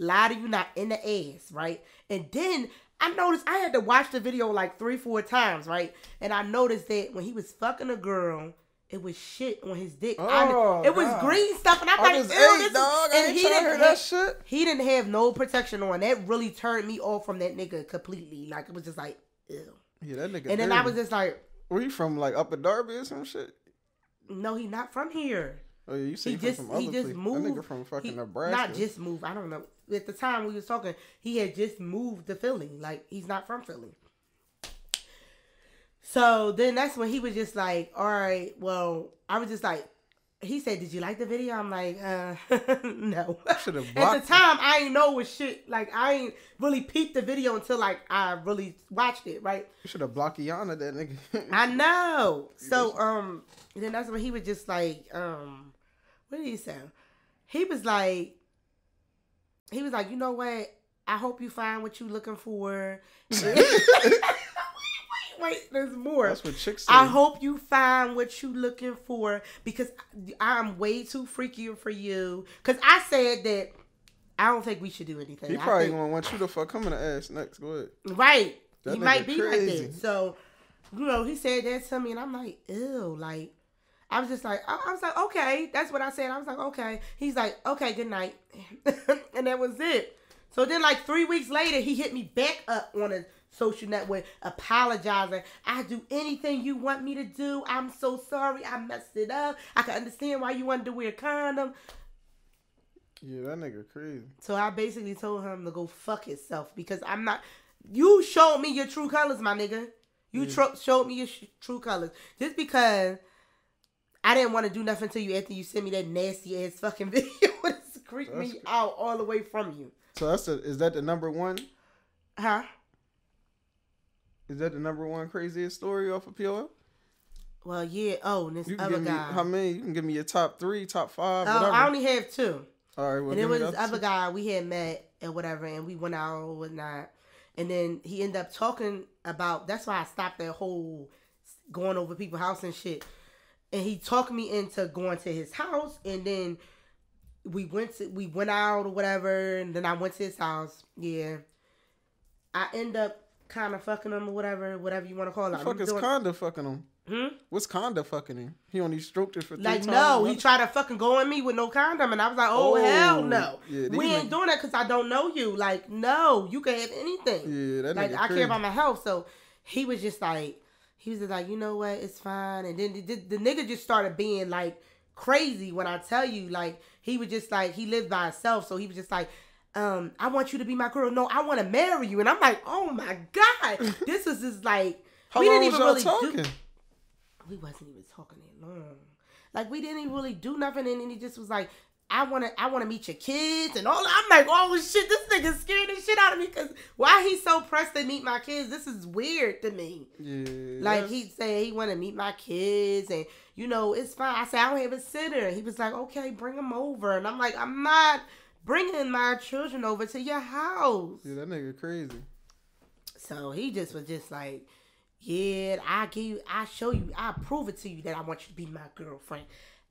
lie to you not in the ass, right? And then I noticed I had to watch the video like three, four times, right? And I noticed that when he was fucking a girl, it was shit on his dick. I- Oh, it was green stuff, and I'm I like, was "Ew, eight, dog. And he didn't hear that have- shit. He didn't have no protection on. That really turned me off from that nigga completely. Like it was just like, ew. Yeah, that nigga. And then I was just like, Where you from? Like up in Darby or some shit? no, he not from here. Oh yeah, you say He you from just he other just place. moved. That nigga from fucking he- Nebraska. Not just moved. I don't know. At the time we was talking, he had just moved to Philly. Like he's not from Philly. So then that's when he was just like, "All right, well," I was just like, he said, "Did you like the video?" I'm like, "Uh, no." At the time, I ain't know what shit. Like I ain't really peeped the video until like I really watched it. Right. You should have blocked Yana, that nigga. I know. So um, then that's when he was just like um, what did he say? He was like, he was like, you know what? I hope you find what you looking for. wait, there's more. That's what chicks say. I hope you find what you're looking for because I'm way too freaky for you. Cause I said that I don't think we should do anything. He probably think- gonna want you to fuck him in the ass next. Go ahead. Right. That he might be crazy. like that. So, you know, he said that to me, and I'm like, ew. Like, I was just like, I, I was like, okay. That's what I said. I was like, okay. He's like, okay, good night. and that was it. So then, like, three weeks later, he hit me back up on a social network apologizing. I do anything you want me to do. I'm so sorry. I messed it up. I can understand why you wanted to wear a condom. Yeah, that nigga crazy. So I basically told him to go fuck himself because I'm not. You showed me your true colors, my nigga. You tro- showed me your sh- true colors just because I didn't want to do nothing to you after you sent me that nasty ass fucking video. it's creeped me out all the way from you, So that's the is that the number one? huh? Is that the number one craziest story off of POF? Well, yeah. Oh, and this You can other give me guy. how many? You can give me your top three, top five, Oh, whatever. I only have two. All right, well, and it was the this other guy we had met and whatever, and we went out and whatnot. And then he ended up talking about. That's why I stopped that whole going over people's house and shit. And he talked me into going to his house, and then we went to we went out or whatever, and then I went to his house. Yeah, I end up kind of fucking him or whatever, whatever you want to call it. The fuck I'm is doing- Conda fucking him? Hmm? What's Conda fucking him? He only stroked it for three Like times. no, he tried to fucking go on me with no condom, and I was like, oh, Oh, hell no, yeah, we ain't niggas- doing that because I don't know you. Like no, you can have anything. Yeah, that like I care about my health, so he was just like, he was just like, you know what, it's fine. And then the, the, the nigga just started being like crazy when I tell you, like he was just like he lived by himself, so he was just like. Um, I want you to be my girl. No, I want to marry you, and I'm like, oh my god, this is just like How we didn't even really talking? do we wasn't even talking that long. Like we didn't even really do nothing, and then he just was like, "I wanna, I wanna meet your kids," and all. I'm like, "Oh shit, this nigga scared the shit out of me." Cause why he so pressed to meet my kids? This is weird to me. Yeah, Like he said he want to meet my kids, and you know it's fine. I said I don't have a sitter. He was like, "Okay, bring them over," and I'm like, "I'm not bringing my children over to your house." Yeah, that nigga crazy. So he just was just like, yeah, I give you, I show you, I prove it to you that I want you to be my girlfriend.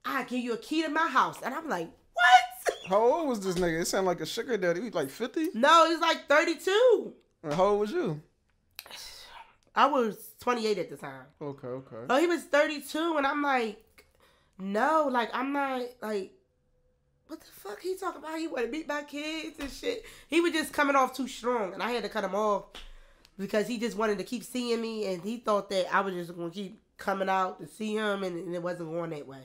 I give you a key to my house, and I'm like, what? How old was this nigga? It sounded like a sugar daddy. He was like 50? No, he's like 32. Or How old was you? I was 28 at the time. Okay, okay. Oh, he was 32, and I'm like, no, like I'm not like. What the fuck he talking about? He want to meet my kids and shit. He was just coming off too strong, and I had to cut him off because he just wanted to keep seeing me, and he thought that I was just gonna keep coming out to see him, and, and it wasn't going that way.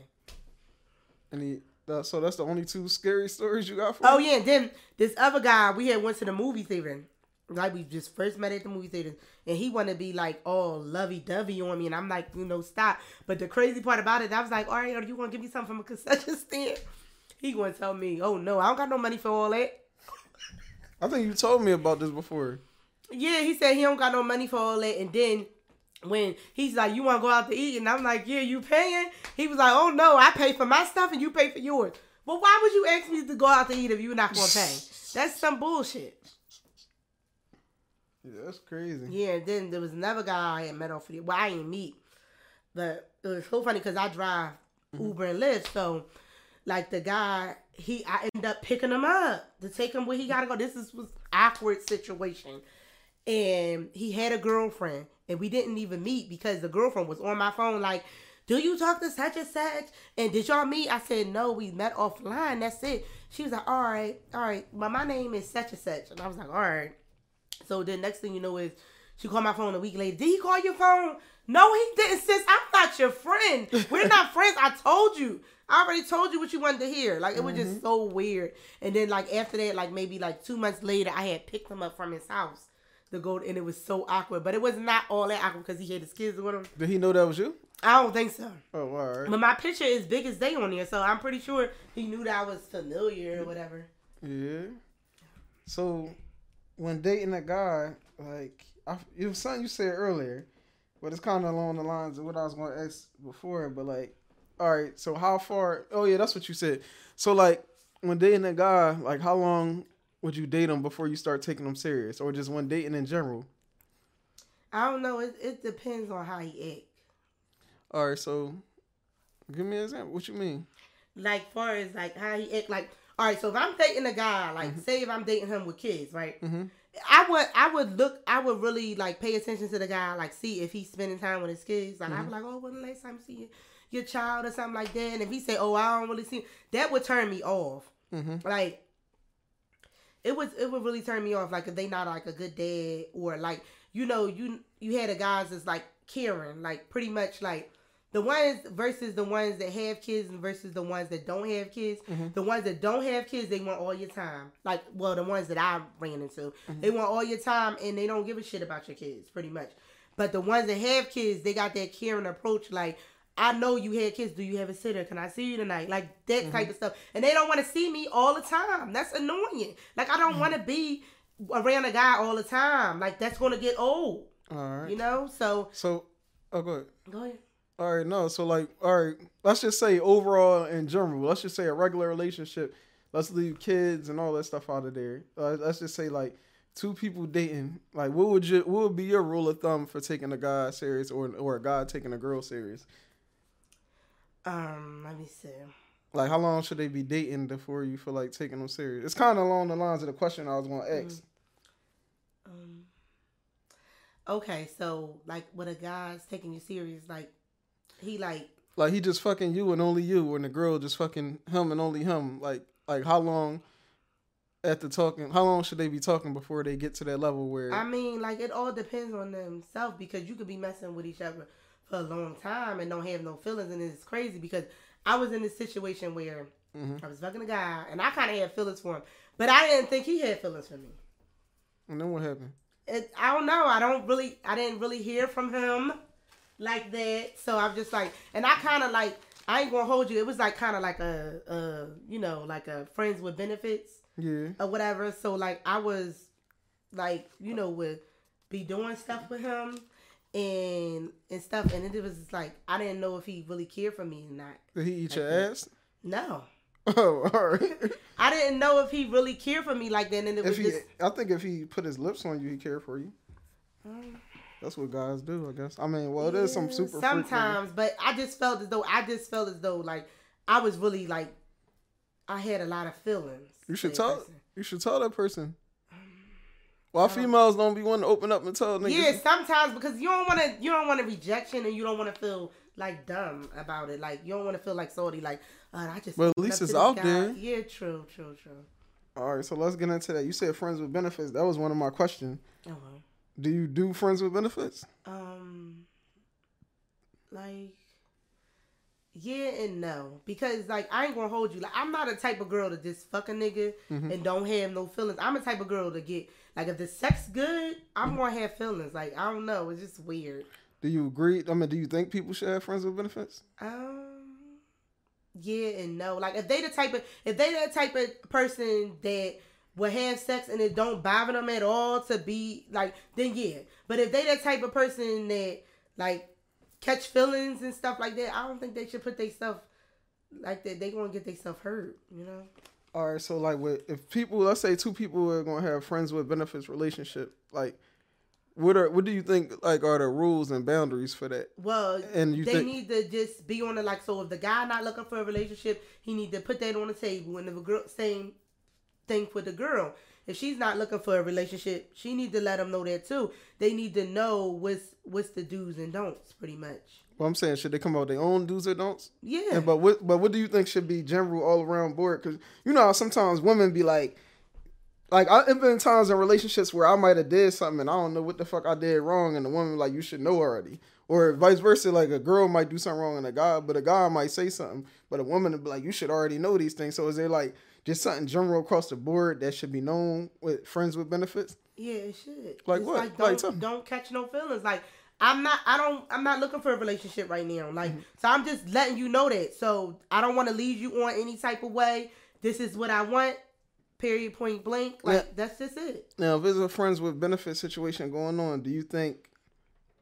And he, that, so that's the only two scary stories you got for Oh yeah, and then this other guy, we had went to the movie theater. Like we just first met at the movie theater, and he wanted to be like all lovey dovey on me, and I'm like, you know, stop. But the crazy part about it, I was like, all right, are you gonna give me something from a concession stand? He gonna tell me, oh no, I don't got no money for all that. I think you told me about this before. Yeah, he said he don't got no money for all that, and then when he's like, you want to go out to eat, and I'm like, yeah, you paying? He was like, oh no, I pay for my stuff and you pay for yours. Well, why would you ask me to go out to eat if you're not gonna pay? That's some bullshit. Yeah, that's crazy. Yeah, and then there was another guy I had met off well, I didn't meet. But it was so funny because I drive mm-hmm. Uber and Lyft. So like the guy, he I end up picking him up to take him where he gotta go. This is was awkward situation, and he had a girlfriend, and we didn't even meet because the girlfriend was on my phone like. Do you talk to such and such? And did y'all meet? I said no. We met offline. That's it. She was like, all right, all right. But my name is such and such, and I was like, all right. So then next thing you know is she called my phone a week later. Did he call your phone? No, he didn't, sis. I'm not your friend. We're not friends. I told you. I already told you what you wanted to hear. Like it was just mm-hmm. so weird. And then like after that, like maybe like two months later, I had picked him up from his house to go, and it was so awkward. But it was not all that awkward because he had his kids with him. Did he know that was you? I don't think so. Oh, all right. But my picture is big as day on there, so I'm pretty sure he knew that I was familiar or whatever. Yeah. So, when dating a guy, like I, it was something you said earlier, but it's kind of along the lines of what I was going to ask before. But like, all right. So how far? Oh yeah, that's what you said. So like, when dating a guy, like how long would you date him before you start taking him serious, or just when dating in general? I don't know. It, it depends on how he act. All right. So, give me an example. What you mean? like far as like how he act like all right so if i'm dating a guy like say if i'm dating him with kids right Mhm. i would i would look i would really like pay attention to the guy like see if he's spending time with his kids like i'd be like oh when the last time you see your, your child or something like that and if he say oh i don't really see that would turn me off Mhm. like it was it would really turn me off like if they not like a good dad or like you know you you had a guys that's like caring like pretty much like the ones versus the ones that have kids and versus the ones that don't have kids. The ones that don't have kids, they want all your time. Like, well, the ones that I ran into, they want all your time and they don't give a shit about your kids, pretty much. But the ones that have kids, they got that caring approach. Like, I know you had kids. Do you have a sitter? Can I see you tonight? Like that type of stuff. And they don't want to see me all the time. That's annoying. Like I don't want to be around a guy all the time. Like that's gonna get old. All right. You know. So So, oh, go ahead. go ahead. All right, no. So like, all right, let's just say overall in general, let's just say a regular relationship. Let's leave kids and all that stuff out of there. Uh, let's just say like two people dating. Like, what would you? What would be your rule of thumb for taking a guy serious or or a guy taking a girl serious? Um, let me see. Like, how long should they be dating before you feel like taking them serious? It's kind of along the lines of the question I was going to ask. Um, okay, so like when a guy's taking you serious, like he like Like, he just fucking you and only you, and the girl just fucking him and only him. Like, like how long? After talking, how long should they be talking before they get to that level where? I mean, like it all depends on themselves because you could be messing with each other for a long time and don't have no feelings, and it's crazy because I was in this situation where mm-hmm. I was fucking a guy and I kind of had feelings for him, but I didn't think he had feelings for me. and then what happened? It, I don't know. I don't really. I didn't really hear from him like that. So I'm just like, and I kind of like. I ain't gonna hold you. It was like kind of like a, a, you know, like a friends with benefits Yeah. or whatever. So like I was like, you know, would be doing stuff with him and and stuff, and it was just like I didn't know if he really cared for me or not. Did he eat your ass? No, Oh, all right. I didn't know if he really cared for me like that. And it was if he, just I think if he put his lips on you, he cared for you. Mm. That's what guys do, I guess. I mean, well, there's some super sometimes, but I just felt as though I just felt as though like I was really like I had a lot of feelings. You should tell. person. You should tell that person. Why females don't be wanting to open up and tell niggas? Yeah, sometimes because you don't want to, you don't want a rejection, and you don't want to feel like dumb about it. Like you don't want to feel like salty. Like uh, I just. But at least it's out guy. there. Yeah, true, true, true. All right, so let's get into that. You said friends with benefits. That was one of my questions. Uh-huh. Do you do friends with benefits? Um, like, yeah and no, because like I ain't gonna hold you. Like I'm not a type of girl to just fuck a nigga Mm-hmm. and don't have no feelings. I'm a type of girl to get like if the sex good, I'm Mm-hmm. gonna have feelings. Like I don't know, it's just weird. Do you agree? I mean, do you think people should have friends with benefits? Um, yeah and no. Like if they the type of if they the type of person that will have sex and it don't bother them at all to be like, then yeah. But if they the type of person that like catch feelings and stuff like that, I don't think they should put their stuff like that. They gonna get themselves hurt, you know. All right, so like, with, if people, let's say two people are gonna have friends with benefits relationship, like, what are what do you think like are the rules and boundaries for that? Well, And you they think- need to just be on the like. So if the guy not looking for a relationship, he need to put that on the table. And the girl, same thing for the girl. If she's not looking for a relationship, she need to let them know that too. They need to know what's what's the do's and don'ts, pretty much. Well, I'm saying should they come out with their own do's or don'ts? Yeah. But what but what do you think should be general all around board? Because you know how sometimes women be like, like I've been times in relationships where I might have did something and I don't know what the fuck I did wrong, and the woman like you should know already, or vice versa. Like a girl might do something wrong and a guy, but a guy might say something, but a woman would be like you should already know these things. So is there like just something general across the board that should be known with friends with benefits? Yeah, it should. Like It's what? Like, Like don't, something. don't catch no feelings. Like I'm not. I don't. I'm not looking for a relationship right now. Like Mm-hmm. so, I'm just letting you know that. So I don't want to lead you on any type of way. This is what I want. Period. Point blank. Like Yeah. that's just it. Now, if there's a friends with benefit situation going on, do you think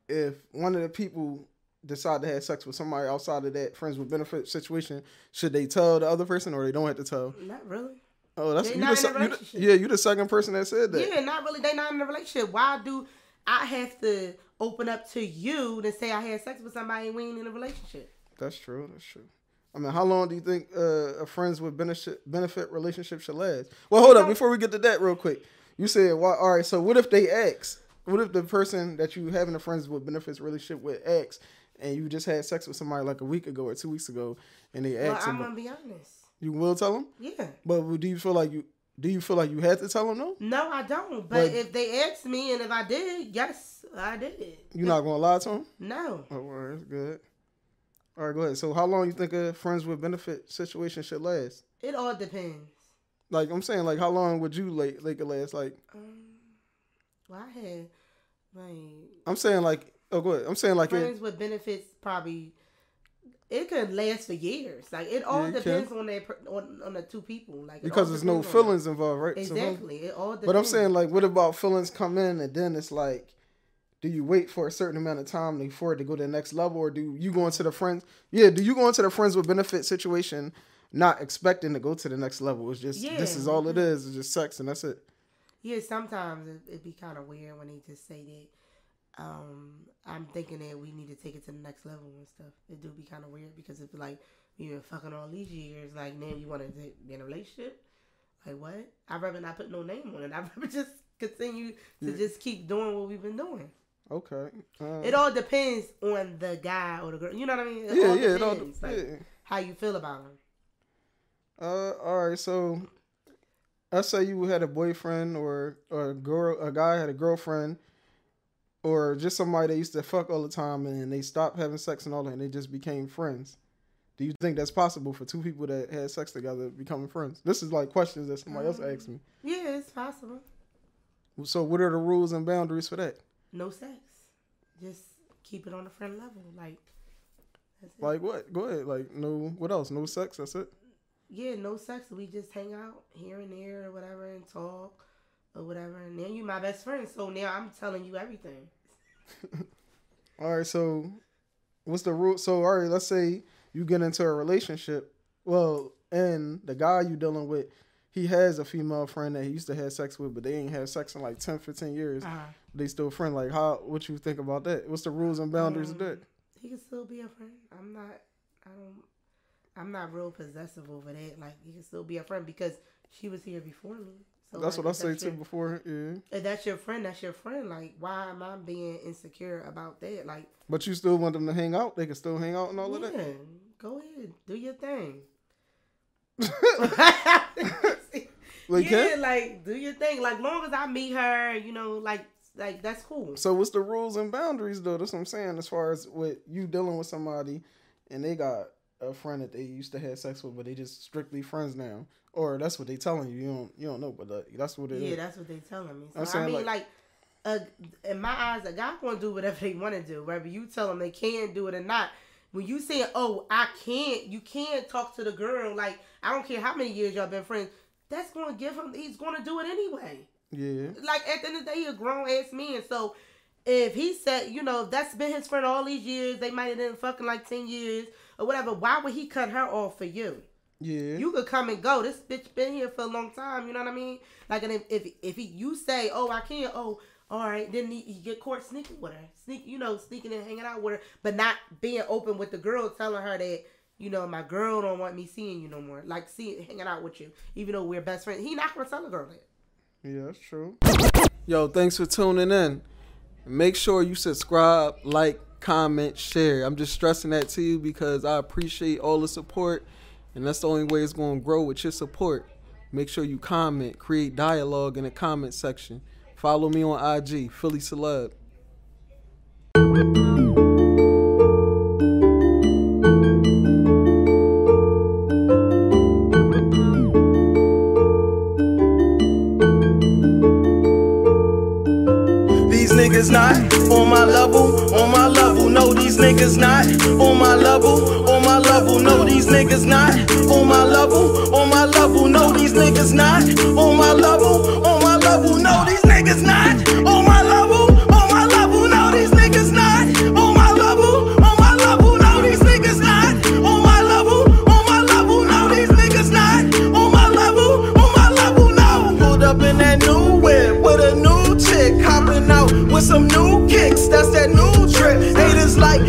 if one of the people decide to have sex with somebody outside of that friends with benefit situation, should they tell the other person or they don't have to tell? Not really. Oh, that's you not the, in a se- you the- relationship. yeah, you the second person that said that. Yeah, not really. They not in a relationship. Why do I have to open up to you to say I had sex with somebody and we ain't in a relationship? That's true. That's true. I mean, how long do you think uh, a friends with benefit benefit relationship should last? Well, hold up. Before we get to that, real quick, you said, "Why?" All right. So, what if they ask? What if the person that you having a friends with benefits relationship with asks, and you just had sex with somebody like a week ago or two weeks ago, and they Well, ask, I'm gonna be honest. you will tell them? Yeah. But do you feel like you do you feel like you had to tell them no? No, I don't. But, But- if they asked me and if I did, yes, I did. You're not gonna lie to them? No. Oh, well, that's good. All right, go ahead. So, how long you think a friends with benefit situation should last? It all depends. Like I'm saying, like how long would you like like it last? Like Um, well, I had like I'm saying, like oh, go ahead. I'm saying like it, friends with benefits. Probably it could last for years. Like it all Yeah, depends on that per- on, on the two people. Like because there's no feelings involved, right? that. So, Exactly. It all depends. but I'm saying, like, what about feelings come in and then it's like, do you wait for a certain amount of time before it to go to the next level, or do you go into the friends? Yeah, do you go into the friends with benefit situation not expecting to go to the next level? It's just this is all it mm-hmm. is. It's just sex and that's it. Yeah, sometimes it, it'd be kind of weird when they just say that. Um, I'm thinking that we need to take it to the next level and stuff. It do be kind of weird because it's like you been fucking all these years. Like now you want to be in a relationship? Like what? I'd rather not put no name on it. I'd rather just continue to just keep doing what we've been doing. Okay. Uh, It all depends on the guy or the girl. You know what I mean? It yeah, all yeah, it all, depends, like, yeah. how you feel about him. Uh, all right. So, let's say you had a boyfriend or or a girl, a guy had a girlfriend, or just somebody that used to fuck all the time, and they stopped having sex and all that, and they just became friends. Do you think that's possible for two people that had sex together becoming friends? This is like questions that somebody else asked me. Um, yeah, it's possible. So, what are the rules and boundaries for that? No sex. Just keep it on a friend level. Like that's it. Like what? Go ahead. Like no. What else? No sex. That's it. yeah, no sex. We just hang out here and there or whatever and talk or whatever. And then you my best friend. So now I'm telling you everything. All right, so what's the rule? So, all right, let's say you get into a relationship. Well, and the guy you dealing with, he has a female friend that he used to have sex with, but they ain't had sex in like 10, 15 years. Uh-huh. They still friend. Like, how? What you think about that? What's the rules and boundaries of that? He can still be a friend. I'm not. I don't. I'm not real possessive over that. Like he can still be a friend because she was here before me. So That's like, what I say too before. Yeah, If that's your friend, that's your friend. Like, why am I being insecure about that? Like, but you still want them to hang out. They can still hang out and all of yeah, that. go ahead, do your thing. Like, yeah, can? like do your thing. Like long as I meet her, you know, like like that's cool. So what's the rules and boundaries though? That's what I'm saying. As far as with you dealing with somebody, and they got a friend that they used to have sex with, but they just strictly friends now, or that's what they telling you. You don't you don't know, but uh, that's what it is. Yeah, that's what they telling me. So I'm I mean, like- like, uh, in my eyes, a guy gonna do whatever they want to do. Whether you tell them they can't do it or not. When you say, "Oh, I can't," you can't talk to the girl. Like, I don't care how many years y'all been friends. That's gonna give him. He's gonna do it anyway. yeah, Like at the end of the day, he a grown ass man. So if he said, you know, that's been his friend all these years, they might have been fucking like ten years or whatever. Why would he cut her off for you? yeah. You could come and go. This bitch been here for a long time. You know what I mean? Like, and if if, if he, you say, oh, I can't, oh, all right. Then he, he get caught sneaking with her, sneak, you know, sneaking and hanging out with her, but not being open with the girl, telling her that you know my girl don't want me seeing you no more, like seeing hanging out with you, even though we're best friends. He not gonna tell a girl that. Yeah, that's true. Yo, thanks for tuning in. Make sure you subscribe, like, comment, share. I'm just stressing that to you because I appreciate all the support, and that's the only way it's going to grow with your support. Make sure you comment, create dialogue in the comment section. Follow me on IG, Philly Celeb. These niggas not on my level, on my level. Niggas not on my level, on my level. No, these niggas not on my level, on my level. No, these niggas not on my level, on my level. No, these niggas not on my level,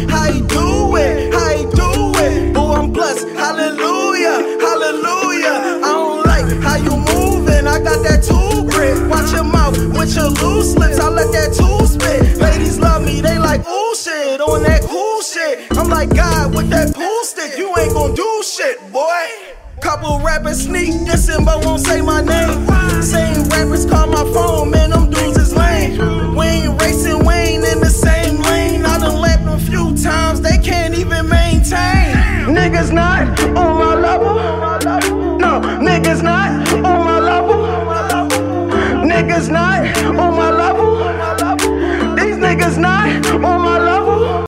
how you do it, how you do it. Oh, I'm blessed. Hallelujah, hallelujah. I don't like how you moving. I got that tool grip. Watch your mouth with your loose lips. I let that tool spit. Ladies love me. They like ooh shit on that cool shit. I'm like God with that pool stick. You ain't gonna do shit, boy. Couple rappers sneak dissing but won't say my name. Same rappers call my phone, man, them dudes is lame. We ain't racing, we ain't in the same times, they can't even maintain. Niggas not on my level. No, niggas not on my level. Niggas not on my level. These niggas not